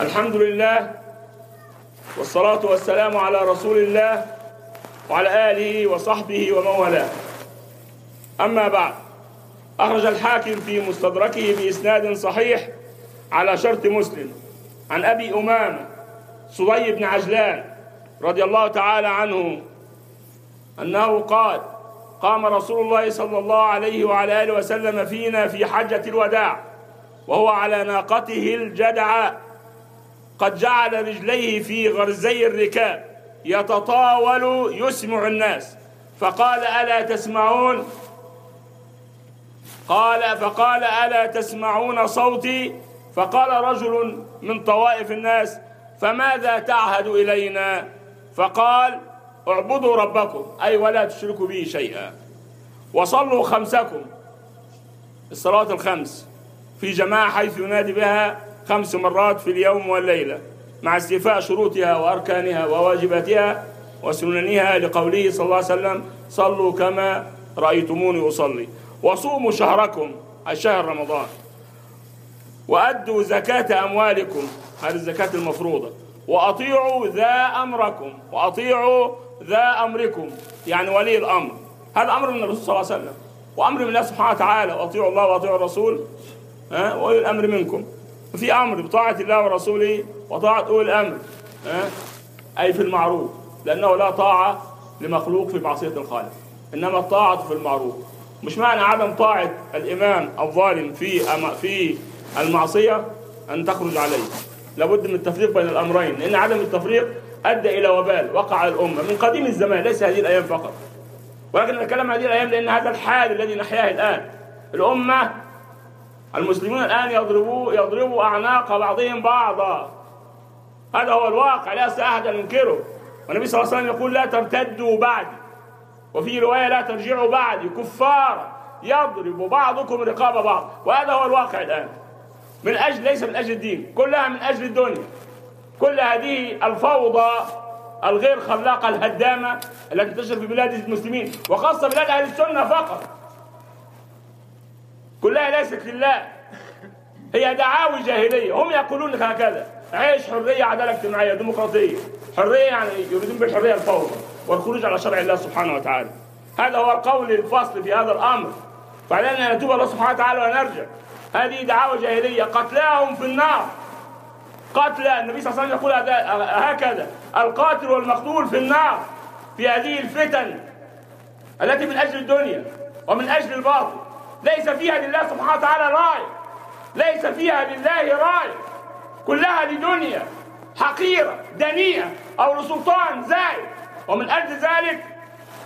الحمد لله والصلاة والسلام على رسول الله وعلى آله وصحبه ومن والاه. أما بعد أخرج الحاكم في مستدركه بإسناد صحيح على شرط مسلم. عن أبي أمامة صدي بن عجلان رضي الله تعالى عنه أنه قال قام رسول الله صلى الله عليه وعلى آله وسلم فينا في حجة الوداع وهو على ناقته الجدعاء قد جعل رجليه في غرزي الركاب يتطاول يسمع الناس. فقال ألا تسمعون؟ قال فقال ألا تسمعون صوتي؟ فقال رجل من طوائف الناس فماذا تعهد إلينا؟ فقال اعبدوا ربكم أي ولا تشركوا به شيئا. وصلوا خمسكم الصلاة الخمس في جماعة حيث ينادي بها خمس مرات في اليوم والليلة مع استيفاء شروطها وأركانها وواجباتها وسننها لقوله صلى الله عليه وسلم صلوا كما رأيتموني أصلي وصوموا شهركم الشهر رمضان. وأدوا زكاة أموالكم هذه الزكاة المفروضة. وأطيعوا ذا أمركم وأطيعوا ذا أمركم يعني ولي الأمر. هذا أمر من الرسول صلى الله عليه وسلم وأمر من الله سبحانه وتعالى وأطيعوا الله وأطيعوا الرسول ها وأولي الأمر منكم. في أمر بطاعة الله ورسوله وطاعة أولي الأمر أي في المعروف لأنه لا طاعة لمخلوق في معصية الخالق إنما الطاعة في المعروف. مش معنى عدم طاعة الإمام الظالم في في المعصية أن تخرج عليه. لابد من التفريق بين الأمرين لأن عدم التفريق أدى إلى وبال وقع على الأمة. من قديم الزمان ليس هذه الأيام فقط. ولكن نتكلم هذه الأيام لأن هذا الحال الذي نحياه الآن. الأمة المسلمون الآن يضربوا يضربوا أعناق بعضهم بعضا. هذا هو الواقع لا أحد ينكره والنبي صلى الله عليه وسلم يقول لا ترتدوا بعدي. وفي رواية لا ترجعوا بعدي. كفارا يضرب بعضكم رقاب بعض. وهذا هو الواقع الآن. من أجل ليس من أجل الدين كلها من أجل الدنيا. كل هذه الفوضى الغير خلاقة الهدامة التي تنتشر في بلاد المسلمين وخاصة بلاد أهل السنة فقط. كلها ليست لله هي دعاوي جاهلية. هم يقولون هكذا. عيش حرية عدالة اجتماعية ديمقراطية. حرية يعني يريدون بالحرية الفوضى والخروج على شرع الله سبحانه وتعالى. هذا هو القول الفصل في هذا الأمر. فعلينا أن نتوب الله سبحانه وتعالى ونرجع. هذه دعاوى جاهلية. قتلاهم في النار. قتل النبي صلى الله عليه وسلم يقول هكذا. القاتل والمقتول في النار. في هذه الفتن التي من أجل الدنيا ومن أجل الباطل. ليس فيها لله سبحانه وتعالى رأي. ليس فيها لله رأي. كلها لدنيا. حقيرة دنيئة أو لسلطان زائد ومن أجل ذلك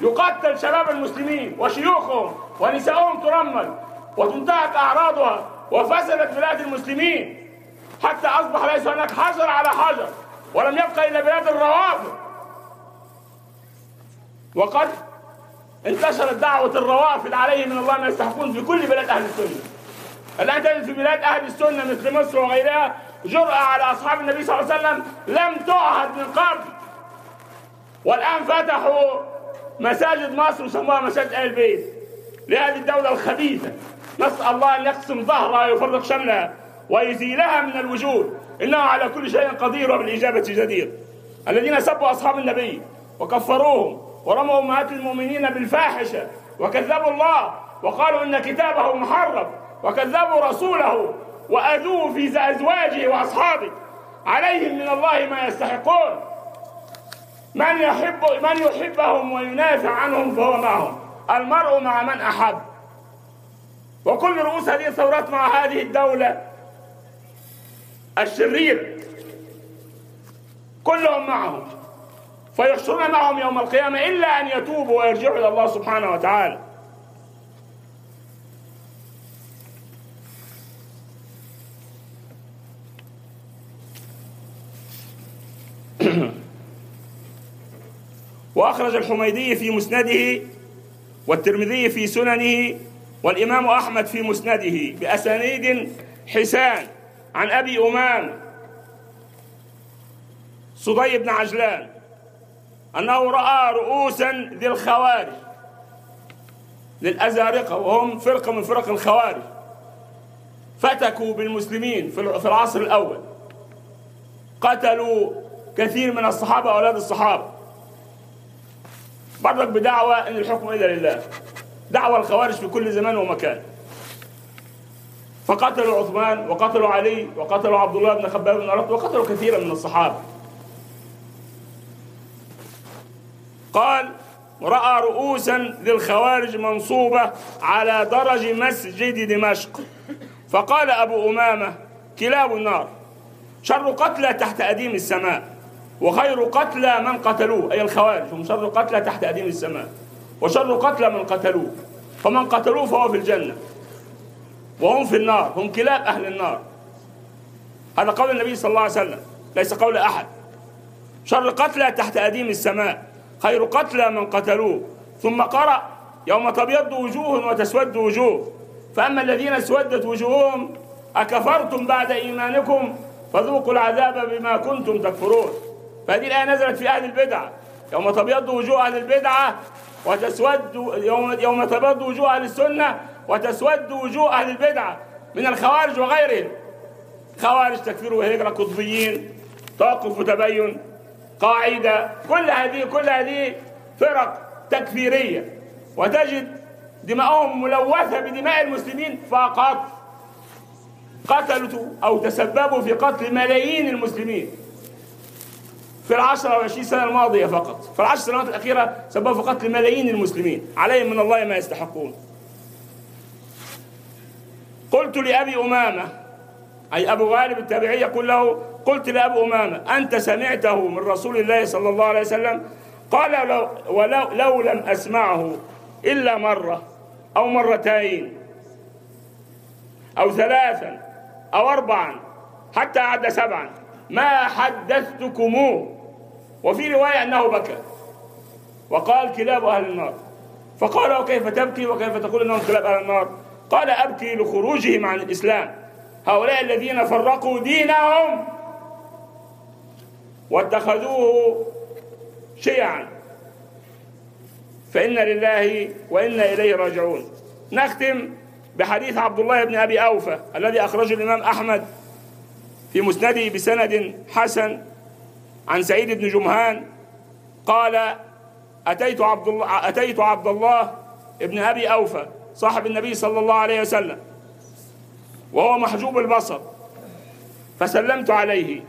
يقتل شباب المسلمين وشيوخهم ونساءهم ترمل. وتنتهك أعراضها وفسدت بلاد المسلمين. حتى أصبح ليس هناك حجر على حجر. ولم يبقى إلا بلاد الروافض. وقد انتشرت دعوة الروافض عليه من الله ما يستحقون في كل بلاد أهل السنة. الآن تجد في بلاد أهل السنة مثل مصر وغيرها جرأة على أصحاب النبي صلى الله عليه وسلم لم تعهد من قبل. والآن فتحوا مساجد مصر وسموها مساجد آل البيت لهذه الدولة الخبيثة. نسأل الله أن يقسم ظهرها ويفرق شملها ويزيلها من الوجود. إنه على كل شيء قدير وبالإجابة جدير. الذين سبوا أصحاب النبي وكفروهم ورموا أمهات المؤمنين بالفاحشة وكذبوا الله وقالوا إن كتابه محرف وكذبوا رسوله وأذوه في أزواجه وأصحابه. عليهم من الله ما يستحقون. من يحب من يحبهم وينافع عنهم فهو معهم. المرء مع من أحب. وكل رؤوس هذه الثورات مع هذه الدولة الشريرة كلهم معهم. فيحشرون معهم يوم القيامة إلا أن يتوبوا ويرجعوا إلى الله سبحانه وتعالى. وأخرج الحميدي في مسنده والترمذي في سننه والإمام أحمد في مسنده بأسانيد حسان عن أبي أمام صدي بن عجلان. أنه رأى رؤوسا ذي الخوارج. للأزارقة وهم فرقة من فرق الخوارج. فتكوا بالمسلمين في العصر الأول. قتلوا كثير من الصحابة أولاد الصحابة. برضك بدعوة إن الحكم إلا لله. دعوة الخوارج في كل زمان ومكان. فقتلوا عثمان وقتلوا علي وقتلوا عبد الله بن خباب بن عرط وقتلوا كثيرا من الصحابة. قال رأى رؤوسا للخوارج منصوبة على درج مسجد دمشق. فقال أبو أمامة كلاب النار شر قتلى تحت أديم السماء وخير قتلى من قتلوه. أي الخوارج هم شر قتلى تحت أديم السماء وشر قتلى من قتلوه. فمن قتلوه فهو في الجنة وهم في النار هم كلاب أهل النار. هذا قول النبي صلى الله عليه وسلم ليس قول أحد. شر قتلى تحت أديم السماء خير قتلى من قتلوه. ثم قرأ يوم تبيض وجوه وتسود وجوه. فأما الذين اسودت وجوههم أكفرتم بعد إيمانكم فذوقوا العذاب بما كنتم تكفرون. فهذه الآية نزلت في أهل البدعة يوم تبيض وجوه أهل البدعة وتسود يوم يوم تبيض وجوه أهل السنة وتسود وجوه أهل البدعة من الخوارج وغيرهم. خوارج تكفير وهجرة قطبيين توقف وتبين. قاعدة كل هذه كل هذه فرق تكفيرية. وتجد دماؤهم ملوثة بدماء المسلمين فقط قتلوا أو تسببوا في قتل ملايين المسلمين. في العشرة والعشرين سنة الماضية فقط. في العشر سنوات الأخيرة سببوا في قتل ملايين المسلمين. عليهم من الله ما يستحقون. قلت لأبي أمامة أي أبو غالب التابعي يقول له قلت لأبو أمامة أنت سمعته من رسول الله صلى الله عليه وسلم؟ قال لو, ولو لو لم أسمعه إلا مرة أو مرتين أو ثلاثا أو أربعا حتى عد سبعا. ما حدثتكموه. وفي رواية أنه بكى. وقال كلاب أهل النار. فقال وكيف تبكي؟ وكيف تقول أنهم كلاب أهل النار؟ قال أبكي لخروجهم عن الإسلام. هؤلاء الذين فرقوا دينهم. واتخذوه شيعا. فإن لله وإنا إليه راجعون. نختم بحديث عبد الله بن أبي أوفى الذي أخرجه الإمام أحمد في مسنده بسند حسن عن سعيد بن جمهان. قال أتيت عبد الله أتيت عبد الله ابن أبي أوفى صاحب النبي صلى الله عليه وسلم وهو محجوب البصر فسلمت عليه.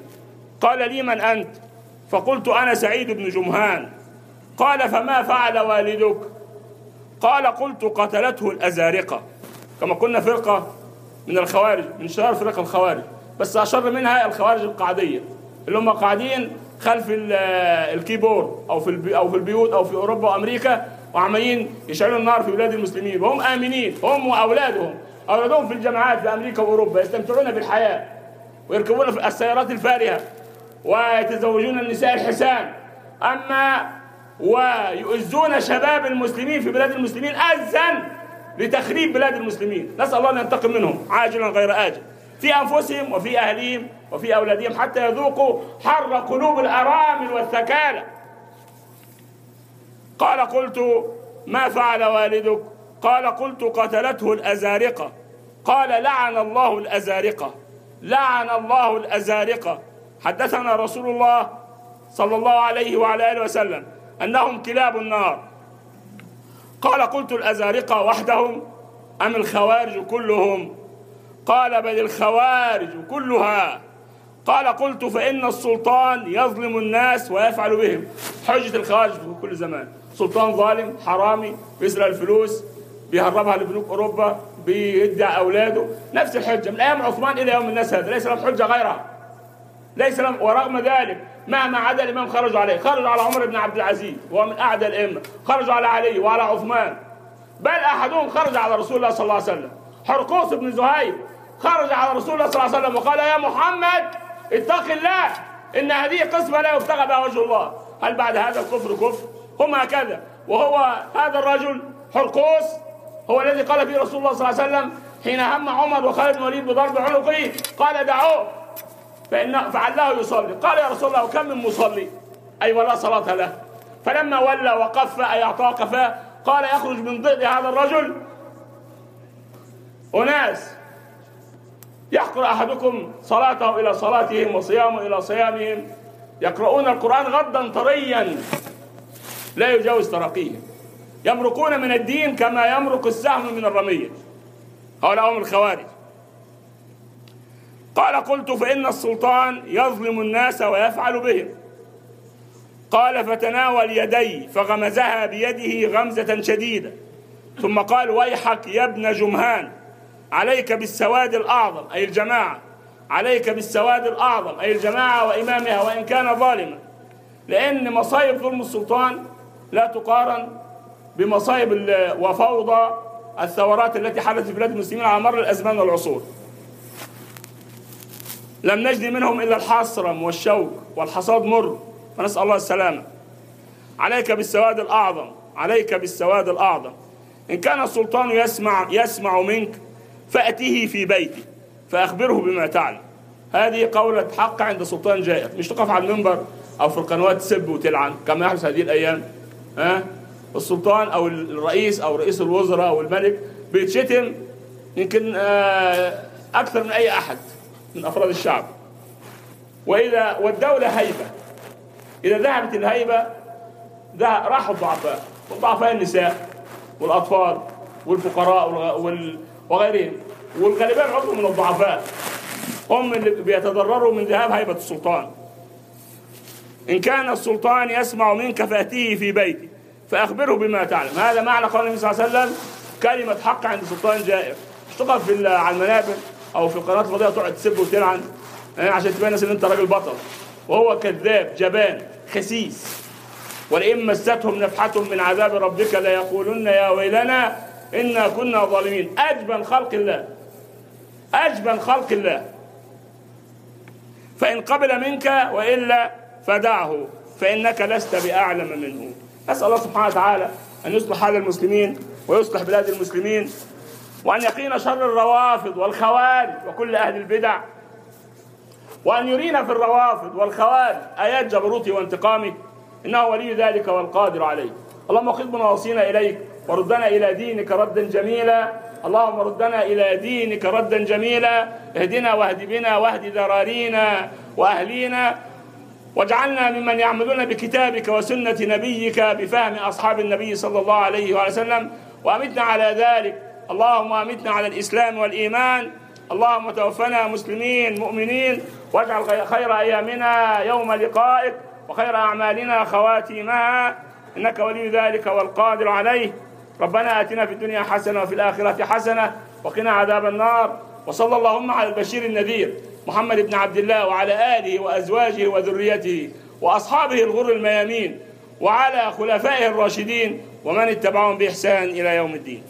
قال لي من أنت؟ فقلت أنا سعيد بن جمهان. قال فما فعل والدك؟ قال قلت قتلته الأزارقة. كما قلنا فرقة من الخوارج من شرار فرق الخوارج. بس أشر منها الخوارج القعدية اللي هم قاعدين خلف ال keyboard أو في أو في البيوت أو في أوروبا وأمريكا وعمالين يشعلوا النار في بلاد المسلمين. وهم آمنين هم وأولادهم. أولادهم في الجامعات في أمريكا وأوروبا يستمتعون بالحياة ويركبون في السيارات الفارهة. ويتزوجون النساء الحسان. أما ويؤذون شباب المسلمين في بلاد المسلمين أذًا لتخريب بلاد المسلمين. نسأل الله أن ينتقم منهم عاجلا غير آجل. في أنفسهم وفي أهليهم وفي أولادهم حتى يذوقوا حر قلوب الأرامل والثكالة قال قلت ما فعل والدك؟ قال قلت قتلته الأزارقة. قال لعن الله الأزارقة. لعن الله الأزارقة. حدثنا رسول الله صلى الله عليه وعلى آله وسلم أنهم كلاب النار. قال قلت الأزارقة وحدهم أم الخوارج كلهم؟ قال بل الخوارج كلها. قال قلت فإن السلطان يظلم الناس ويفعل بهم. حجة الخوارج في كل زمان. سلطان ظالم حرامي بيسرق الفلوس بيهربها لبنوك أوروبا بيدعي أولاده. نفس الحجة. من أيام عثمان إلى يوم الناس هذا. ليس لهم حجة غيرها. ليس لهم ورغم ذلك مهما عدا الإمام خرجوا عليه. خرجوا على عمر بن عبد العزيز وهو من أعدى الأئمة. خرجوا على علي وعلى عثمان. بل أحدهم خرج على رسول الله صلى الله عليه وسلم. حرقوس بن زهير خرج على رسول الله صلى الله عليه وسلم وقال يا محمد اتق الله إن هذه قسمة لا يبتغى بها وجه الله. هل بعد هذا الكفر كفر؟ هم هكذا وهو هذا الرجل حرقوس هو الذي قال فيه رسول الله صلى الله عليه وسلم حين هم عمر وخالد بن الوليد بضرب عنقه قال دعوه. فإن فعله يصلي. قال يا رسول الله وكم من مصلي؟ أي ولا صلاة له. فلما ولى وقف أي أعطاه قفاه قال يخرج من ضئن هذا الرجل. أناس يحقر أحدكم صلاته إلى صلاتهم وصيامه إلى صيامهم. يقرؤون القرآن غدا طريا. لا يجاوز تراقيهم يمرقون من الدين كما يمرق السهم من الرمية. هؤلاء هم الخوارج. قال قلت فإن السلطان يظلم الناس ويفعل بهم. قال فتناول يدي فغمزها بيده غمزة شديدة. ثم قال ويحك يا ابن جمهان عليك بالسواد الأعظم أي الجماعة. عليك بالسواد الأعظم أي الجماعة وإمامها وإن كان ظالما. لأن مصايب ظلم السلطان لا تقارن بمصايب وفوضى الثورات التي حدثت في بلاد المسلمين على مر الأزمان والعصور. لم نجد منهم إلا الحصرم والشوك والحصاد مر فنسأل الله السلامة. عليك بالسواد الأعظم عليك بالسواد الأعظم. إن كان السلطان يسمع يسمع منك فأتيه في بيته فأخبره بما تعلم. هذه قولة حق عند سلطان جائر. مش تقف على المنبر أو في القنوات تسب وتلعن كما يحدث هذه الأيام. ها؟ السلطان أو الرئيس أو رئيس الوزراء أو الملك بيتشتم يمكن آه، أكثر من أي أحد. من أفراد الشعب. وإذا والدولة هيبة. إذا ذهبت الهيبة ده راحوا الضعفاء. والضعفاء النساء والأطفال والفقراء وغيرهم. والغالبية عضو من الضعفاء. هم اللي بيتضرروا من ذهاب هيبة السلطان. إن كان السلطان يسمع منك فأتيه في بيتي فأخبره بما تعلم. هذا معنى قول النبي صلى الله عليه وسلم كلمة حق عند سلطان جائر. مش تقف على المنابر. أو في القناة الفضائية تقعد تسب وتلعن آه، عشان تبين الناس إن أنت راجل بطل. وهو كذاب جبان خسيس. ولئن مستهم نفحة من عذاب ربك ليقولن يا ويلنا إنا كنا ظالمين. أجبن خلق الله. أجبن خلق الله. فإن قبل منك وإلا فدعه فإنك لست بأعلم منه. أسأل الله سبحانه وتعالى أن يصلح حال المسلمين ويصلح بلاد المسلمين. وأن يقينا شر الروافض والخوارج وكل أهل البدع. وأن يرينا في الروافض والخوارج آيات جبروته وانتقامه. إنه ولي ذلك والقادر عليه. اللهم خذ بنواصينا إليك وردنا إلى دينك ردا جميلا. اللهم ردنا إلى دينك ردا جميلا. اهدنا واهد بنا واهد ذرارينا وأهلينا. واجعلنا ممن يعملون بكتابك وسنة نبيك بفهم أصحاب النبي صلى الله عليه وسلم. وأمتنا على ذلك اللهم أمتنا على الإسلام والإيمان. اللهم توفنا مسلمين مؤمنين. واجعل خير أيامنا يوم لقائك وخير أعمالنا خواتيمها. إنك ولي ذلك والقادر عليه. ربنا آتنا في الدنيا حسنة وفي الآخرة حسنة وقنا عذاب النار. وصلى اللهم على البشير النذير محمد بن عبد الله وعلى آله وأزواجه وذريته وأصحابه الغر الميامين وعلى خلفائه الراشدين ومن اتبعهم بإحسان إلى يوم الدين.